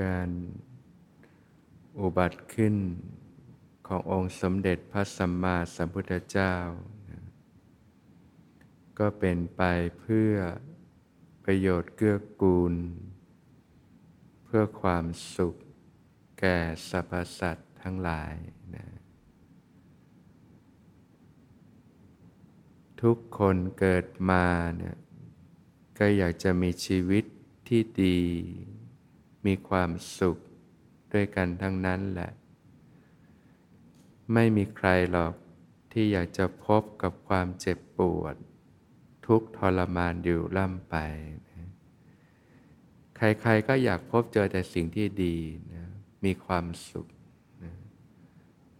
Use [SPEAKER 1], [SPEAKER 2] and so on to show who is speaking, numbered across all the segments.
[SPEAKER 1] การอุบัติขึ้นขององค์สมเด็จพระสัมมาสัมพุทธเจ้า ก็เป็นไปเพื่อประโยชน์เกื้อกูล เพื่อความสุขแก่สรรพสัตว์ทั้งหลายนะทุกคนเกิดมาเนี่ยก็อยากจะมีชีวิตที่ดี มีความสุขด้วยกันทั้งนั้นแหละ ไม่มีใครหรอกที่อยากจะพบกับความเจ็บปวด ทุกทรมานอยู่ล่ำไปนะใครๆก็อยากพบเจอแต่สิ่งที่ดีนะมีความสุขนะ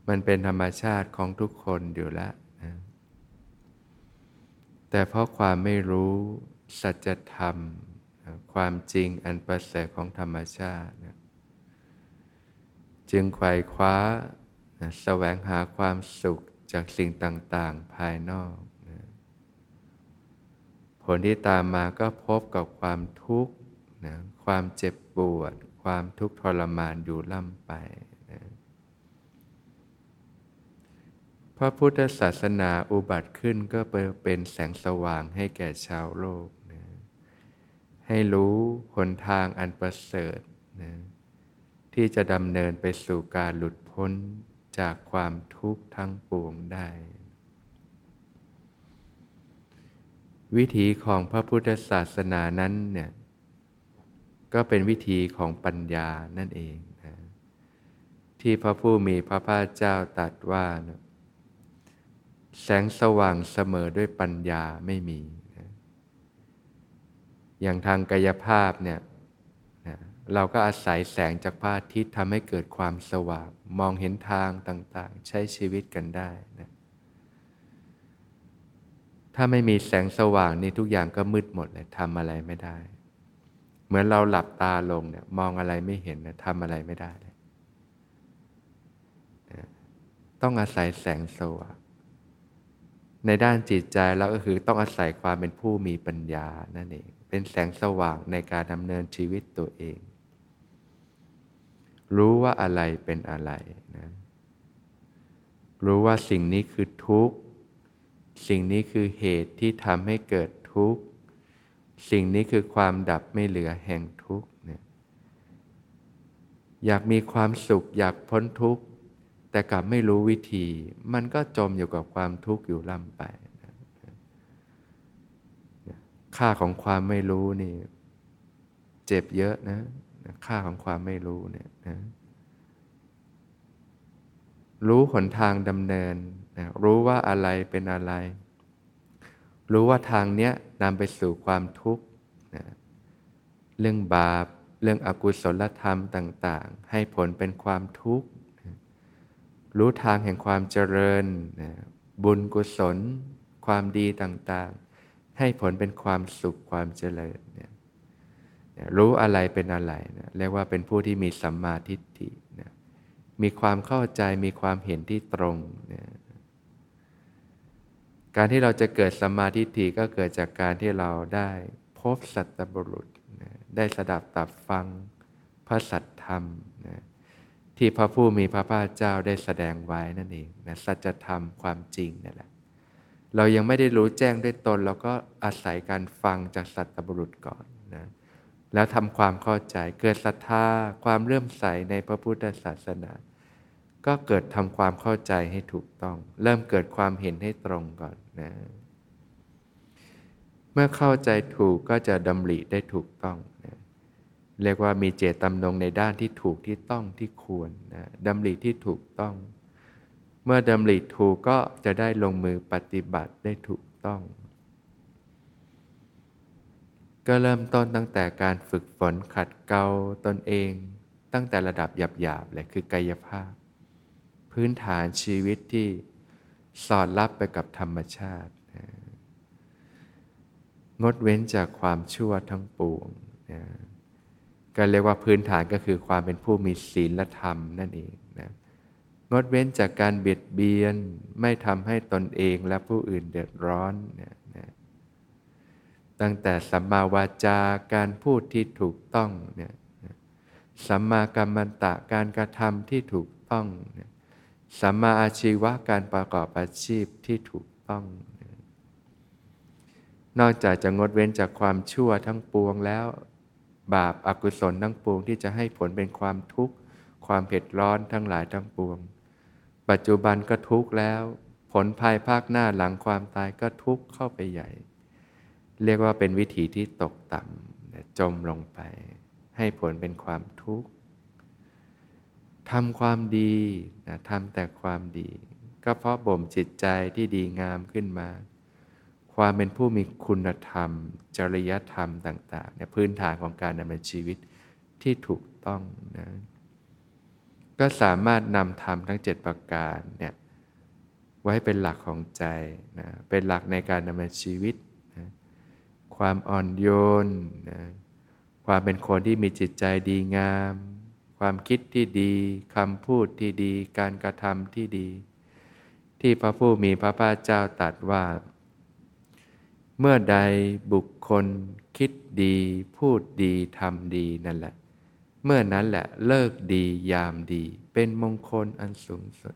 [SPEAKER 1] มันเป็นธรรมชาติของทุกคนอยู่แล้วนะแต่เพราะความไม่รู้สัจธรรม ความจริงอันประเสริฐของธรรมชาติ จึงไขว่คว้าแสวงหาความสุขจากสิ่งต่าง ๆ ภายนอกนะผลที่ตามมาก็พบกับความทุกข์นะความเจ็บปวด ความทุกข์ทรมานอยู่ล่ำไปนะพระพุทธศาสนาอุบัติขึ้นก็เป็นแสงสว่างให้แก่ชาวโลก ให้รู้หนทางอันประเสริฐนะที่จะดำเนินไปสู่การหลุดพ้นจากความทุกข์ทั้งปวงได้ วิถีของพระพุทธศาสนานั้นเนี่ยก็เป็นวิธีของปัญญานั่นเองนะที่พระผู้มีพระภาคเจ้าตรัสว่านะแสงสว่างเสมอด้วยปัญญาไม่มี อย่างทางกายภาพเนี่ยนะเราก็อาศัยแสงจากพระอาทิตย์ทำให้เกิดความสว่าง มองเห็นทางต่างๆ ใช้ชีวิตกันได้นะถ้าไม่มีแสงสว่างนี่ทุกอย่างก็มืดหมดเลยทำอะไรไม่ได้ เหมือนเราหลับตาลงเนี่ยมองอะไรไม่เห็นนะทำอะไรไม่ได้เลยนะต้องอาศัยแสงสว่างในด้านจิตใจเราก็คือต้องอาศัยความเป็นผู้มีปัญญานั่นเอง เป็นแสงสว่างในการดำเนินชีวิตตัวเอง รู้ว่าอะไรเป็นอะไรนะรู้ว่าสิ่งนี้คือทุกข์ สิ่งนี้คือเหตุที่ทำให้เกิดทุกข์ สิ่งนี้คือความดับไม่เหลือแห่งทุกข์เนี่ยอยากมีความสุขอยากพ้นทุกข์ แต่กลับไม่รู้วิธี มันก็จมอยู่กับความทุกข์อยู่ล่ำไป ค่าของความไม่รู้นี่ เจ็บเยอะนะ ค่าของความไม่รู้เนี่ยนะรู้หนทางดำเนินนะรู้ว่าอะไรเป็นอะไร รู้ว่าทางเนี้ยนำไปสู่ความทุกข์นะเรื่องบาป เรื่องอกุศลธรรมต่าง ๆ ให้ผลเป็นความทุกข์รู้ทางแห่งความเจริญนะบุญกุศล ความดีต่าง ๆ ให้ผลเป็นความสุขความเจริญเนี่ยรู้อะไรเป็นอะไรนะเรียกว่าเป็นผู้ที่มีสัมมาทิฏฐินะมีความเข้าใจมีความเห็นที่ตรงนะการที่เราจะเกิดสัมมาทิฏฐิก็เกิดจากการที่เราได้พบสัตบุรุษนะได้สดับตับฟังพระสัตธรรมนะที่พระผู้มีพระภาคเจ้าได้แสดงไว้นั่นเองนะสัจธรรมความจริงนั่นแหละ เรายังไม่ได้รู้แจ้งด้วยตน เราก็อาศัยการฟังจากสัตบุรุษก่อนนะแล้วทำความเข้าใจเกิดศรัทธาความเลื่อมใสในพระพุทธศาสนา ก็เกิดทำความเข้าใจให้ถูกต้อง เริ่มเกิดความเห็นให้ตรงก่อนนะเมื่อเข้าใจถูกก็จะดำริได้ถูกต้องนะเรียกว่ามีเจตจำนงในด้านที่ถูกที่ต้องที่ควรนะดำริที่ถูกต้อง เมื่อดำริถูกก็จะได้ลงมือปฏิบัติได้ถูกต้อง ก็เริ่มต้นตั้งแต่การฝึกฝนขัดเกลาตนเอง ตั้งแต่ระดับหยาบๆเลยคือกายภาพ พื้นฐานชีวิตที่สอดรับไปกับธรรมชาติ งดเว้นจากความชั่วทั้งปวงก็เรียกว่าพื้นฐานก็คือความเป็นผู้มีศีลธรรมนั่นเอง งดเว้นจากการเบียดเบียน ไม่ทำให้ตนเองและผู้อื่นเดือดร้อนนะนะตั้งแต่สัมมาวาจาการพูดที่ถูกต้องเนี่ยสัมมากัมมันตะการกระทำที่ถูกต้องสัมมาอาชีวะการประกอบอาชีพที่ถูกต้อง นอกจากจะงดเว้นจากความชั่วทั้งปวงแล้ว บาปอากุศลทั้งปวงที่จะให้ผลเป็นความทุกข์ ความเผ็ดร้อนทั้งหลายทั้งปวง ปัจจุบันก็ทุกข์แล้ว ผลภายภาคหน้าหลังความตายก็ทุกข์เข้าไปใหญ่ เรียกว่าเป็นวิถีที่ตกต่ำจมลงไป ให้ผลเป็นความทุกข์ทำความดีนะทำแต่ความดี ก็เพราะบ่มจิตใจที่ดีงามขึ้นมา ความเป็นผู้มีคุณธรรม จริยธรรมต่างๆเนี่ยพื้นฐานของการดำเนินชีวิตที่ถูกต้องนะ ก็สามารถนำธรรมทั้ง 7 ประการเนี่ยไว้เป็นหลักของใจนะเป็นหลักในการดำเนินชีวิตนะความอ่อนโยนนะความเป็นคนที่มีจิตใจดีงาม ความคิดที่ดีคำพูดที่ดี การกระทำที่ดี ที่พระผู้มีพระภาคเจ้าตรัสว่า เมื่อใดบุคคลคิดดี พูดดีทำดีนั่นแหละ เมื่อนั้นแหละเลิกดียามดี เป็นมงคลอันสูงสุด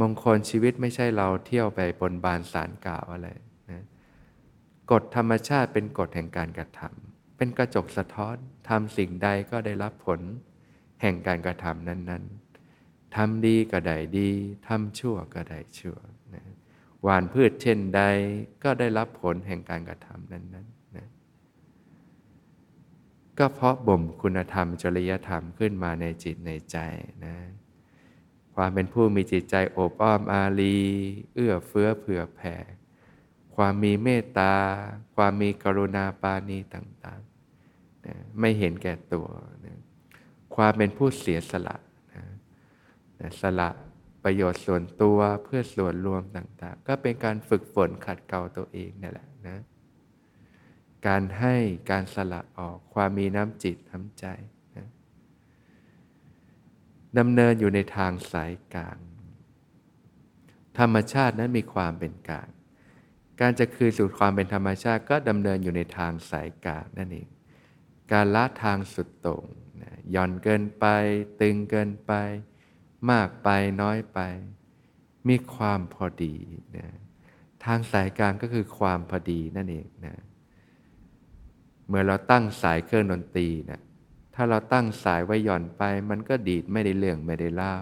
[SPEAKER 1] มงคลชีวิตไม่ใช่เราเที่ยวไปบนบานสารกล่าวอะไรนะกฎธรรมชาติเป็นกฎแห่งการกระทำเป็นกระจกสะท้อนทำสิ่งใดก็ได้รับผล แห่งการกระทำนั้น ๆทำดีก็ได้ดีทำชั่วก็ได้ชั่วนะหวานพืชเช่นใดก็ได้รับผลแห่งการกระทำนั้น ๆ ก็เพราะบ่มคุณธรรมจริยธรรมขึ้นมาในจิตในใจนะความเป็นผู้มีจิตใจโอบอ้อมอารี เอื้อเฟื้อเผื่อแผ่ ความมีเมตตา ความมีกรุณาปานีต่างๆนะไม่เห็นแก่ตัวนะความเป็นผู้เสียสละนะสละประโยชน์ส่วนตัวเพื่อส่วนรวมต่างๆ ก็เป็นการฝึกฝนขัดเกลาตัวเองนั่นแหละนะ การให้การสละออกความมีน้ำจิตน้ำใจนะดำเนินอยู่ในทางสายกลาง ธรรมชาตินั้นมีความเป็นกลาง การจะคืนสู่ความเป็นธรรมชาติก็ดำเนินอยู่ในทางสายกลางนั่นเอง การละทางสุดโต่งหย่อนเกินไป ตึงเกินไป มากไปน้อยไป มีความพอดีนะทางสายกลางก็คือความพอดีนั่นเองนะ เมื่อเราตั้งสายเครื่องดนตรีนะถ้าเราตั้งสายไว้หย่อนไป มันก็ดีดไม่ได้เรื่องไม่ได้เล่า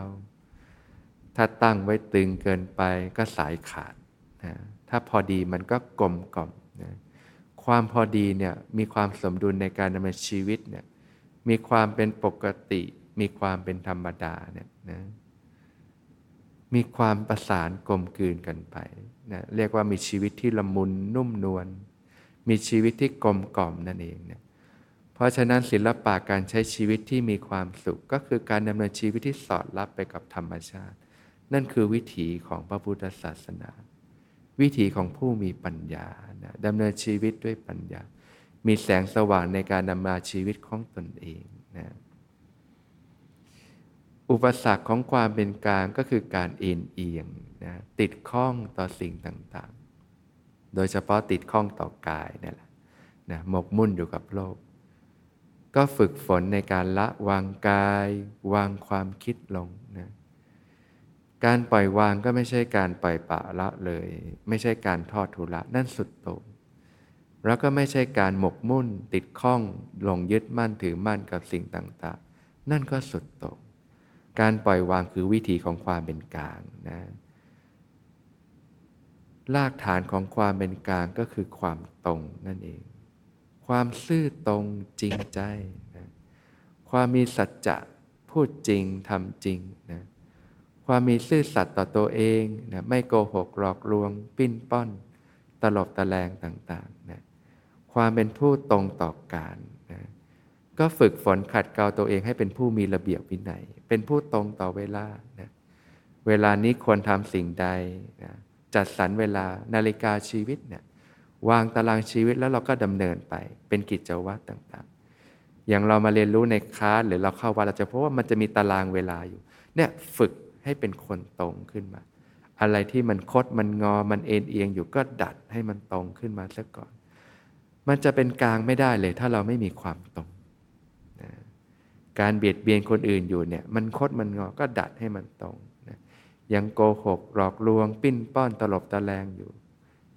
[SPEAKER 1] ถ้าตั้งไว้ตึงเกินไปก็สายขาดนะถ้าพอดีมันก็กลมกล่อมนะความพอดีเนี่ยมีความสมดุลในการดำเนินชีวิตเนี่ยมีความเป็นปกติ มีความเป็นธรรมดาเนี่ยนะมีความประสานกลมกลืนกันไปนะเรียกว่ามีชีวิตที่ละมุนนุ่มนวล มีชีวิตที่กลมกล่อมนั่นเองเนะเพราะฉะนั้นศิลปะการใช้ชีวิตที่มีความสุข ก็คือการดำเนินชีวิตที่สอดรับไปกับธรรมชาติ นั่นคือวิถีของพระพุทธศาสนา วิถีของผู้มีปัญญานะดำเนินชีวิตด้วยปัญญา มีแสงสว่างในการดำเนินชีวิตของตนเองนะอุปสรรคของความเป็นกลางก็คือการเอ็นเอียงนะติดข้องต่อสิ่งต่าง โดยเฉพาะติดข้องต่อกายนี่แหละนะหมกมุ่นอยู่กับโลก ก็ฝึกฝนในการละวางกาย วางความคิดลงนะการปล่อยวางก็ไม่ใช่การปล่อยปะละเลย ไม่ใช่การทอดทุละนั่นสุดโต่งแล้วก็ไม่ใช่การหมกมุ่นติดข้องหลงยึดมั่นถือมั่นกับสิ่งต่างๆ นั่นก็สุดโต่งการปล่อยวางคือวิธีของความเป็นกลางนะ รากฐานของความเป็นกลางก็คือความตรงนั่นเอง ความซื่อตรงจริงใจนะความมีสัจจะพูดจริงทำจริงนะความมีซื่อสัตย์ต่อตัวเองนะไม่โกหกหลอกลวง ปิ้นป้อน ตลบตะแลงต่างๆนะความเป็นผู้ตรงต่อการนะก็ฝึกฝนขัดเกลาตัวเองให้เป็นผู้มีระเบียบวินัย เป็นผู้ตรงต่อเวลานะเวลานี้ควรทำสิ่งใดนะ จัดสรรเวลานาฬิกาชีวิตเนี่ยวางตารางชีวิตแล้วเราก็ดำเนินไป เป็นกิจวัตรต่างๆ อย่างเรามาเรียนรู้ในคลาสหรือเราเข้าวัดเราจะพบว่ามันจะมีตารางเวลาอยู่ เนี่ยฝึกให้เป็นคนตรงขึ้นมา อะไรที่มันคดมันงอมันเอ็นเอียงอยู่ก็ดัดให้มันตรงขึ้นมาซะก่อน มันจะเป็นกลางไม่ได้เลย ถ้าเราไม่มีความตรงนะการเบียดเบียนคนอื่นอยู่เนี่ย มันคดมันงอก็ดัดให้มันตรง ยังโกหกหลอกลวง ปิ้นป้อนตลบตะแลงอยู่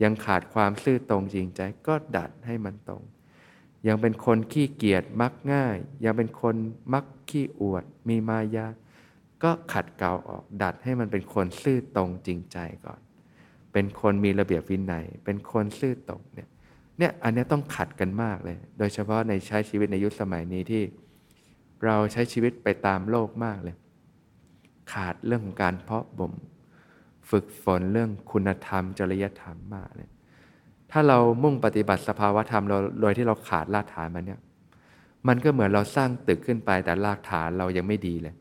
[SPEAKER 1] ยังขาดความซื่อตรงจริงใจก็ดัดให้มันตรง ยังเป็นคนขี้เกียจมักง่าย ยังเป็นคนมักขี้อวด มีมายา ก็ขัดเกลาออกดัดให้มันเป็นคนซื่อตรงจริงใจก่อน เป็นคนมีระเบียบวินัย เป็นคนซื่อตรงเนี่ยเนี่ยอันนี้ต้องขัดกันมากเลย โดยเฉพาะในใช้ชีวิตในยุคสมัยนี้ที่ เราใช้ชีวิตไปตามโลกมากเลย ขาดเรื่องของการเพาะบ่ม ฝึกฝนเรื่องคุณธรรม จริยธรรมมากเลยถ้าเรามุ่งปฏิบัติสภาวธรรมเราโดยที่เราขาดรากฐานมันเนี่ยมันก็เหมือนเราสร้างตึกขึ้นไปแต่รากฐานเรายังไม่ดีเลย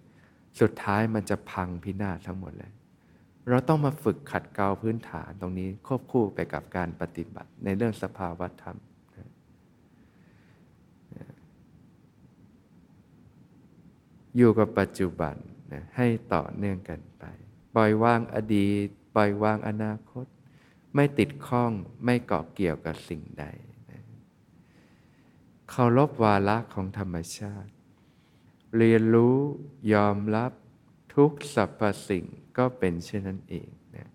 [SPEAKER 1] สุดท้ายมันจะพังพินาศทั้งหมดเลย เราต้องมาฝึกขัดเกลาพื้นฐานตรงนี้ควบคู่ไปกับการปฏิบัติในเรื่องสภาวธรรมอยู่กับปัจจุบัน นะให้ต่อเนื่องกันไป ปล่อยวางอดีต ปล่อยวางอนาคต ไม่ติดข้องไม่เกาะเกี่ยวกับสิ่งใดนะเคารพวาระของธรรมชาติ เรียนรู้ยอมรับทุกสรรพสิ่งก็เป็นเช่นนั้นเองนะ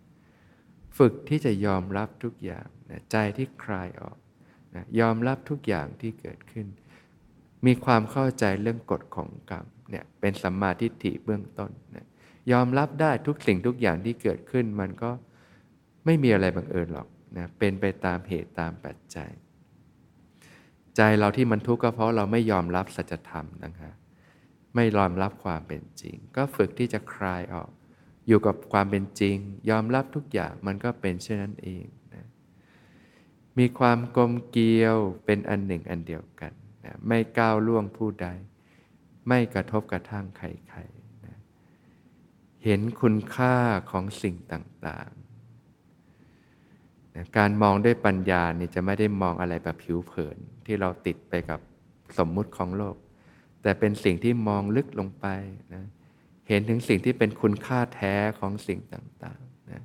[SPEAKER 1] ฝึกที่จะยอมรับทุกอย่างนะใจที่คลายออกนะยอมรับทุกอย่างที่เกิดขึ้น มีความเข้าใจเรื่องกฎของกรรม เนี่ยเป็นสัมมาทิฏฐิเบื้องต้นนะยอมรับได้ทุกสิ่งทุกอย่างที่เกิดขึ้น มันก็ไม่มีอะไรบังเอิญหรอกนะเป็นไปตามเหตุตามปัจจัย ใจเราที่มันทุกข์ก็เพราะเราไม่ยอมรับสัจธรรมนะคะไม่ยอมรับความเป็นจริง ก็ฝึกที่จะคลายออก อยู่กับความเป็นจริง ยอมรับทุกอย่างมันก็เป็นเช่นนั้นเองนะมีความกลมเกลียวเป็นอันหนึ่งอันเดียวกันนะไม่ก้าวล่วงผู้ใด ไม่กระทบกระทั่งใครๆนะเห็นคุณค่าของสิ่งต่างๆนะการมองด้วยปัญญาเนี่ยจะไม่ได้มองอะไรแบบผิวเผินที่เราติดไปกับสมมุติของโลก แต่เป็นสิ่งที่มองลึกลงไปนะเห็นถึงสิ่งที่เป็นคุณค่าแท้ของสิ่งต่างๆนะ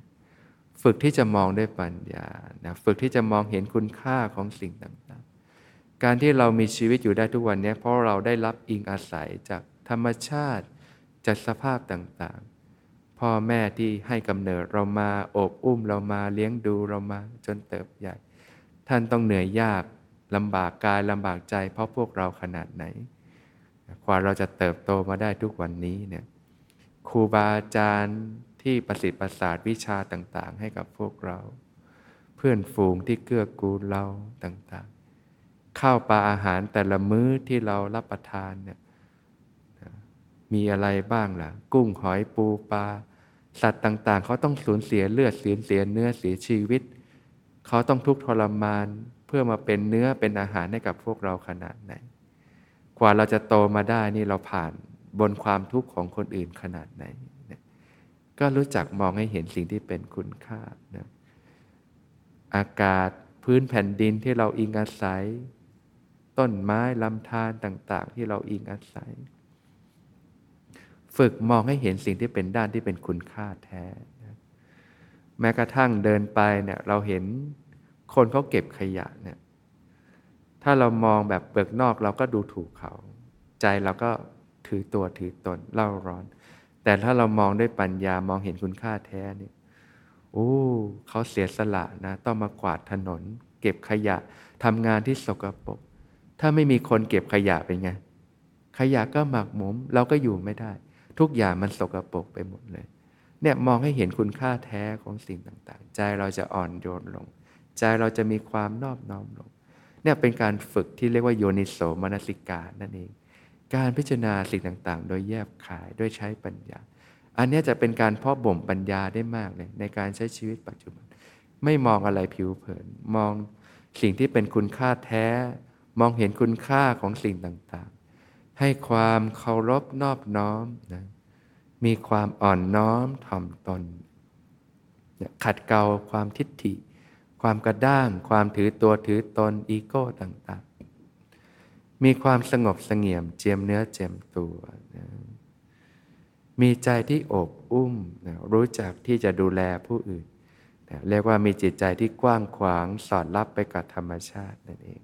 [SPEAKER 1] ฝึกที่จะมองด้วยปัญญานะฝึกที่จะมองเห็นคุณค่าของสิ่งต่างๆ การที่เรามีชีวิตอยู่ได้ทุกวันนี้เพราะเราได้รับอิงอาศัยจากธรรมชาติจากสภาพต่างๆ พ่อแม่ที่ให้กำเนิดเรามาโอบอุ้มเรามาเลี้ยงดูเรามาจนเติบใหญ่ ท่านต้องเหนื่อยยากลำบากกายลำบากใจ เพราะพวกเราขนาดไหนกว่าเราจะเติบโตมาได้ทุกวันนี้เนี่ยครูบาอาจารย์ที่ประสิทธิ์ประสาทวิชาต่างๆ ให้กับพวกเรา เพื่อนฝูงที่เกื้อกูลเราต่าง ข้าวปลาอาหารแต่ละมื้อที่เรารับประทานเนี่ยมีอะไรบ้างล่ะ กุ้งหอยปูปลาสัตว์ต่างๆ เขาต้องสูญเสียเลือดสูญเสียเนื้อเสียชีวิต เขาต้องทุกข์ทรมานเพื่อมาเป็นเนื้อเป็นอาหารให้กับพวกเราขนาดไหน กว่าเราจะโตมาได้นี่เราผ่านบนความทุกข์ของคนอื่นขนาดไหน ก็รู้จักมองให้เห็นสิ่งที่เป็นคุณค่านะอากาศพื้นแผ่นดินที่เราอิงอาศัย ต้นไม้ลำธารต่างๆ ที่เราอิงอาศัย ฝึกมองให้เห็นสิ่งที่เป็นด้านที่เป็นคุณค่าแท้แม้กระทั่งเดินไปเนี่ยเราเห็นคนเขาเก็บขยะเนี่ยถ้าเรามองแบบเปลือกนอกเราก็ดูถูกเขา ใจเราก็ถือตัวถือตนเล่าร้อน แต่ถ้าเรามองด้วยปัญญามองเห็นคุณค่าแท้เนี่ยโอ้เขาเสียสละนะ ต้องมากวาดถนน เก็บขยะทำงานที่สกปรก ถ้าไม่มีคนเก็บขยะเป็นไง ขยะก็หมักหมม เราก็อยู่ไม่ได้ ทุกอย่างมันสกรปรกไปหมดเลย เนี่ยมองให้เห็นคุณค่าแท้ของสิ่งต่างๆ ใจเราจะอ่อนโยนลง ใจเราจะมีความนอบน้อมลง เนี่ยเป็นการฝึกที่เรียกว่าโยนิโสมนสิกานั่นเอง การพิจารณาสิ่งต่างๆ โดยแยบขายด้วยใช้ปัญญา อันนี้จะเป็นการเพาะบ่มปัญญาได้มากเลยในการใช้ชีวิตปัจจุบัน ไม่มองอะไรผิวเผิน มองสิ่งที่เป็นคุณค่าแท้ มองเห็นคุณค่าของสิ่งต่างๆ ให้ความเคารพนอบน้อมนะมีความอ่อนน้อมถ่อมตน ขัดเกลาความทิฏฐิ ความกระด้าง ความถือตัวถือตนอีโก้ต่างๆ มีความสงบสงเงียมเจียมเนื้อเจียมตัวนะมีใจที่อบอุ้มนะรู้จักที่จะดูแลผู้อื่นนะเรียกว่ามีจิตใจที่กว้างขวางสอดรับไปกับธรรมชาตินั่นเอง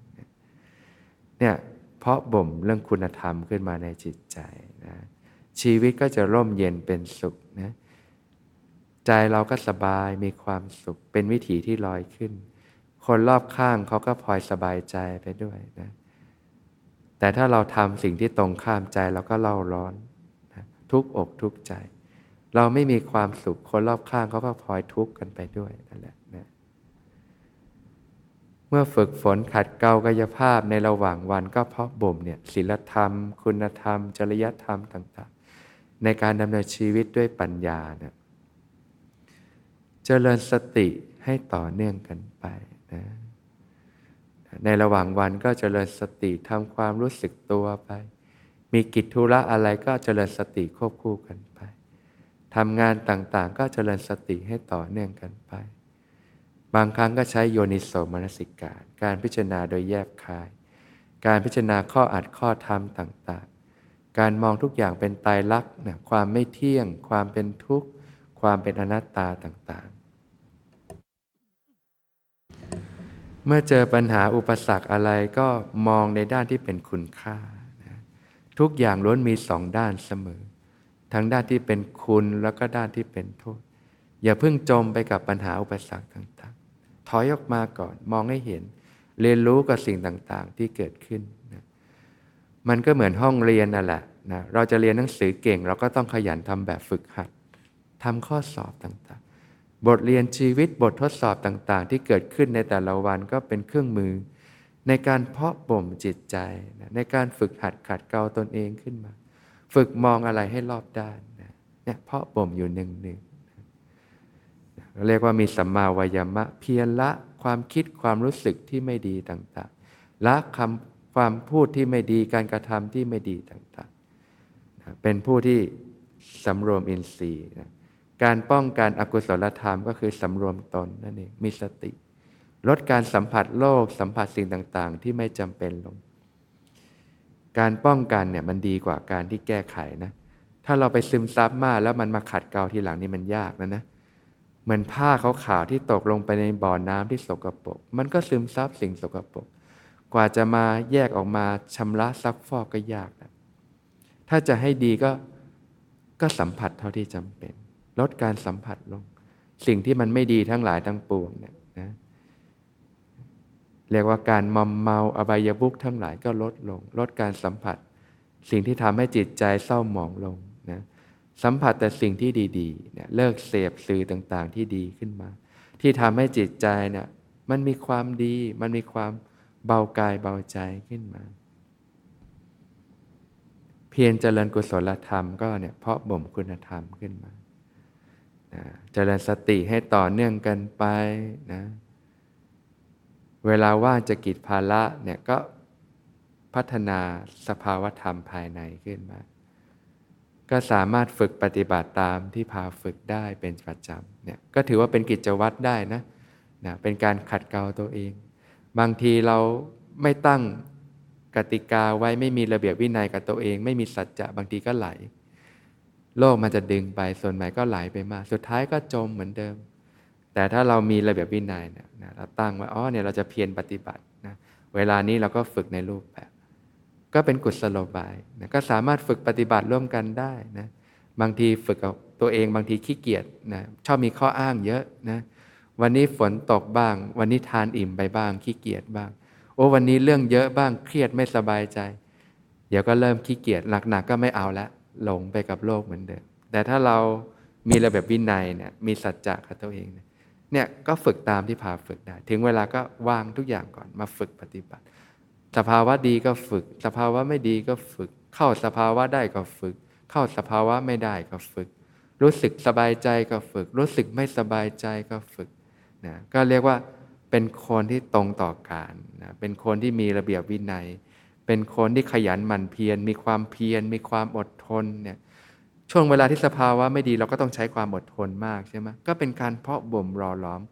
[SPEAKER 1] เนี่ยเพราะบ่มเรื่องคุณธรรมขึ้นมาในจิตใจนะชีวิตก็จะร่มเย็นเป็นสุขนะใจเราก็สบายมีความสุข เป็นวิถีที่ลอยขึ้น คนรอบข้างเขาก็พลอยสบายใจไปด้วยนะแต่ถ้าเราทำสิ่งที่ตรงข้ามใจเราก็เล่าร้อนนะทุกอกทุกใจ เราไม่มีความสุขคนรอบข้างเขาก็พลอยทุกข์กันไปด้วยนั่นแหละนะ เมื่อฝึกฝนขัดเกลากายภาพในระหว่างวันก็เพาะบ่มเนี่ยศีลธรรม คุณธรรม จริยธรรมต่างๆ ในการดำเนินชีวิตด้วยปัญญาเนี่ยเจริญสติให้ต่อเนื่องกันไปนะในระหว่างวันก็เจริญสติทำความรู้สึกตัวไป มีกิจธุระอะไรก็เจริญสติควบคู่กันไปทำงานต่างๆ ก็เจริญสติให้ต่อเนื่องกันไป บางครั้งก็ใช้โยนิโสมนสิการ การพิจารณาโดยแยบคาย การพิจารณาข้ออัดข้อธรรมต่างๆ การมองทุกอย่างเป็นตายรักนะความไม่เที่ยง ความเป็นทุกข์ ความเป็นอนัตตาต่างๆ เมื่อเจอปัญหาอุปสรรคอะไรก็มองในด้านที่เป็นคุณค่านะทุกอย่างล้วนมีสองด้านเสมอ ทั้งด้านที่เป็นคุณแล้วก็ด้านที่เป็นโทษ อย่าเพิ่งจมไปกับปัญหาอุปสรรคต่างๆ ถอยออกมาก่อน มองให้เห็น เรียนรู้กับสิ่งต่างๆที่เกิดขึ้นนะมันก็เหมือนห้องเรียนนั่นแหละนะเราจะเรียนหนังสือเก่ง เราก็ต้องขยันทำแบบฝึกหัดทำข้อสอบต่างๆ บทเรียนชีวิตบททดสอบต่างๆ ที่เกิดขึ้นในแต่ละวันก็เป็นเครื่องมือ ในการเพาะบ่มจิตใจนะในการฝึกหัดขัดเกลาตนเองขึ้นมา ฝึกมองอะไรให้รอบด้านนะเนี่ยเพาะบ่มอยู่หนึ่งหนึ่ง เรียกว่ามีสัมมาวายามะเพียรละความคิดความรู้สึกที่ไม่ดีต่างๆ ละคำความพูดที่ไม่ดีการกระทำที่ไม่ดีต่างๆ เป็นผู้ที่สำรวมอินทรีย์นะการป้องกันอกุศลธรรมก็คือสำรวมตนนั่นเองมีสติ ลดการสัมผัสโลกสัมผัสสิ่งต่างๆ ที่ไม่จำเป็นลง การป้องกันเนี่ยมันดีกว่าการที่แก้ไขนะ ถ้าเราไปซึมซับมากแล้วมันมาขัดเกลาทีหลังนี่มันยากนะนะเเหมือนผ้าขาวๆที่ตกลงไปในบ่อน้ำที่สกปรกมันก็ซึมซับสิ่งสกปรกกว่าจะมาแยกออกมาชำระซักฟอกก็ยากนะถ้าจะให้ดีก็ก็สัมผัสเท่าที่จำเป็น ลดการสัมผัสลง สิ่งที่มันไม่ดีทั้งหลายทั้งปวงเนี่ยนะเรียกว่าการมอมเมาอบายบุกทั้งหลายก็ลดลง ลดการสัมผัส สิ่งที่ทำให้จิตใจเศร้าหมองลง สัมผัสแต่สิ่งที่ดีๆเนี่ยเลิกเสพสื่อต่างๆที่ดีขึ้นมา ที่ทำให้จิตใจเนี่ยมันมีความดี มันมีความเบากายเบาใจขึ้นมา เพียรเจริญกุศลธรรมก็เนี่ยเพาะบ่มคุณธรรมขึ้นมานะเจริญสติให้ต่อเนื่องกันไปนะเวลาว่างจะกิจภาระเนี่ยก็พัฒนาสภาวธรรมภายในขึ้นมา ก็สามารถฝึกปฏิบัติตามที่พาฝึกได้เป็นประจำเนี่ยก็ถือว่าเป็นกิจวัตรได้นะนะเป็นการขัดเกลาตัวเอง บางทีเราไม่ตั้งกติกาไว้ไม่มีระเบียบวินัยกับตัวเอง ไม่มีสัจจะบางทีก็ไหล โลกมันจะดึงไปส่วนใหม่ก็ไหลไปมา สุดท้ายก็จมเหมือนเดิม แต่ถ้าเรามีระเบียบวินัยเนี่ยนะเราตั้งไว้อ๋อเนี่ยเราจะเพียรปฏิบัตินะเวลานี้เราก็ฝึกในรูปแบบ ก็เป็นกุศโลบายนะก็สามารถฝึกปฏิบัติร่วมกันได้นะบางทีฝึกกับตัวเองบางทีขี้เกียจนะชอบมีข้ออ้างเยอะนะวันนี้ฝนตกบ้าง วันนี้ทานอิ่มไปบ้างขี้เกียจบ้าง โอ้วันนี้เรื่องเยอะบ้างเครียดไม่สบายใจ เดี๋ยวก็เริ่มขี้เกียจหนักๆก็ไม่เอาละหลงไปกับโลกเหมือนเดิมแต่ถ้าเรามีระเบียบวินัยเนี่ยมีสัจจะกับตัวเองเนี่ยเนี่ยก็ฝึกตามที่พาฝึกได้ ถึงเวลาก็วางทุกอย่างก่อนมาฝึกปฏิบัติ สภาวะดีก็ฝึก สภาวะไม่ดีก็ฝึก เข้าสภาวะได้ก็ฝึก เข้าสภาวะไม่ได้ก็ฝึก รู้สึกสบายใจก็ฝึก รู้สึกไม่สบายใจก็ฝึกนะก็เรียกว่าเป็นคนที่ตรงต่อการนะเป็นคนที่มีระเบียบวินัย เป็นคนที่ขยันหมั่นเพียรมีความเพียรมีความอดทนเนี่ยช่วงเวลาที่สภาวะไม่ดีเราก็ต้องใช้ความอดทนมากใช่ไหมก็เป็นการเพาะบ่มรอล้อม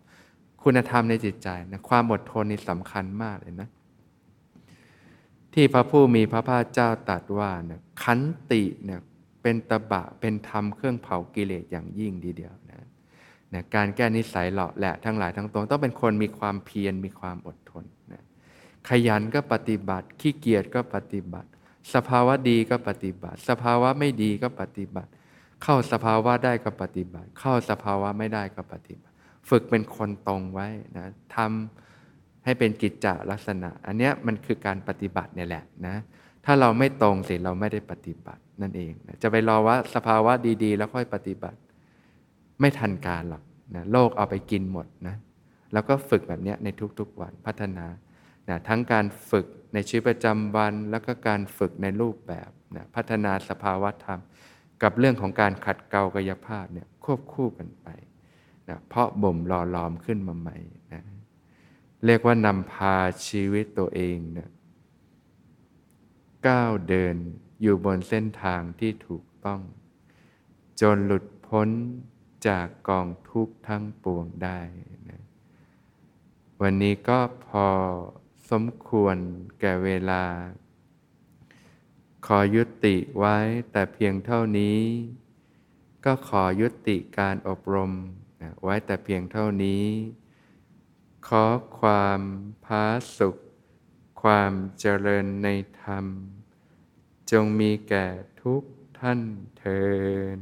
[SPEAKER 1] คุณธรรมในจิตใจนะความอดทนนี่สำคัญมากเลยนะ ที่พระผู้มีพระภาคเจ้าตรัสว่าเนี่ยขันติเนี่ยเป็นตบะเป็นธรรมเครื่องเผากิเลสอย่างยิ่งดีเดียวนะนะการแก้นิสัยหล่อแหละทั้งหลายทั้งปวงต้องเป็นคนมีความเพียรมีความอดทนนะขยันก็ปฏิบัติ ขี้เกียจก็ปฏิบัติ สภาวะดีก็ปฏิบัติ สภาวะไม่ดีก็ปฏิบัติ เข้าสภาวะได้ก็ปฏิบัติ เข้าสภาวะไม่ได้ก็ปฏิบัติ ฝึกเป็นคนตรงไว้นะทำ ให้เป็นกิจจลักษณะ อันเนี้ยมันคือการปฏิบัติเนี่ยแหละนะ ถ้าเราไม่ตรงสิเราไม่ได้ปฏิบัตินั่นเองนะจะไปรอว่าสภาวะดีๆ แล้วค่อยปฏิบัติ ไม่ทันการหรอกนะโลกเอาไปกินหมดนะแล้วก็ฝึกแบบนี้ในทุกๆวันพัฒนานะทั้งการฝึกในชีวิตประจำวัน แล้วก็การฝึกในรูปแบบนะพัฒนาสภาวะธรรม กับเรื่องของการขัดเกลากายภาพเนี่ยควบคู่กันไปนะเพราะบ่มรอลอมขึ้นมาใหม่ เรียกว่านำพาชีวิตตัวเองเนี่ยก้าวเดินอยู่บนเส้นทางที่ถูกต้อง จนหลุดพ้นจากกองทุกข์ทั้งปวงได้นะวันนี้ก็พอสมควรแก่เวลา ขอยุติไว้แต่เพียงเท่านี้ ก็ขอยุติการอบรมไว้แต่เพียงเท่านี้ ขอความพาสุข ความเจริญในธรรม จงมีแก่ทุกท่านเทิน